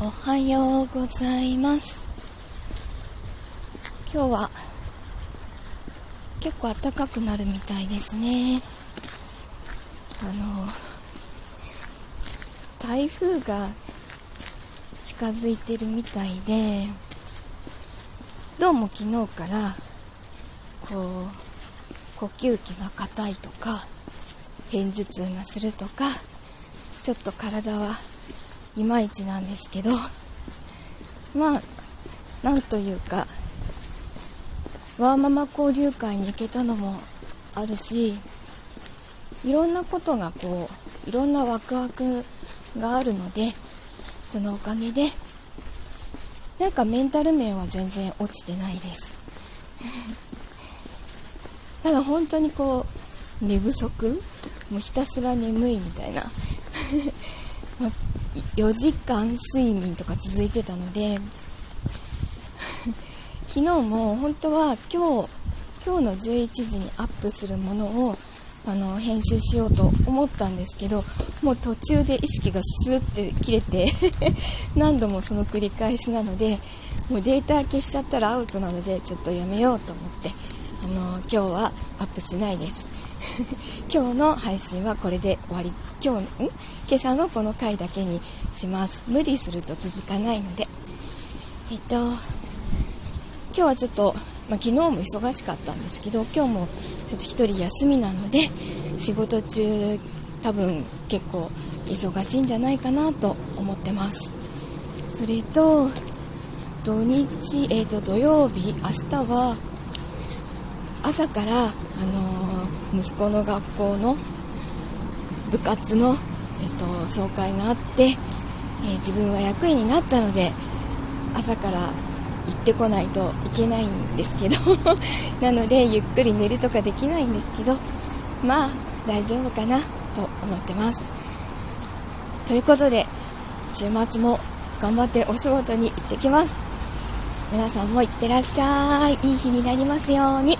おはようございます。今日は結構暖かくなるみたいですね。あの台風が近づいてるみたいでどうも昨日からこう呼吸器が硬いとか片頭痛がするとかちょっと体はいまいちなんですけど まあなんというかワーママ交流会に行けたのもあるしいろんなことがこういろんなワクワクがあるのでそのおかげでなんかメンタル面は全然落ちてないです。ただ本当にこう寝不足？もうひたすら眠いみたいな。4時間睡眠とか続いてたので 昨日も本当は今日今日の11時にアップするものをあの編集しようと思ったんですけどもう途中で意識がスーって切れて 何度もその繰り返しなのでもうデータ消しちゃったらアウトなのでちょっとやめようと思ってあの今日はアップしないです。今日の配信はこれで終わり。今日ん？今朝のこの回だけにします。無理すると続かないので。えっと今日はちょっと、まあ、昨日も忙しかったんですけど今日もちょっと1人休みなので仕事中多分結構忙しいんじゃないかなと思ってます。それと土日、えー、と土曜日明日は朝から、あの、息子の学校の部活の、えーと、総会があって、えー、自分は役員になったので朝から行ってこないといけないんですけど なのでゆっくり寝るとかできないんですけどまあ大丈夫かなと思ってます。ということで週末も頑張ってお仕事に行ってきます。皆さんもいってらっしゃい。いい日になりますように。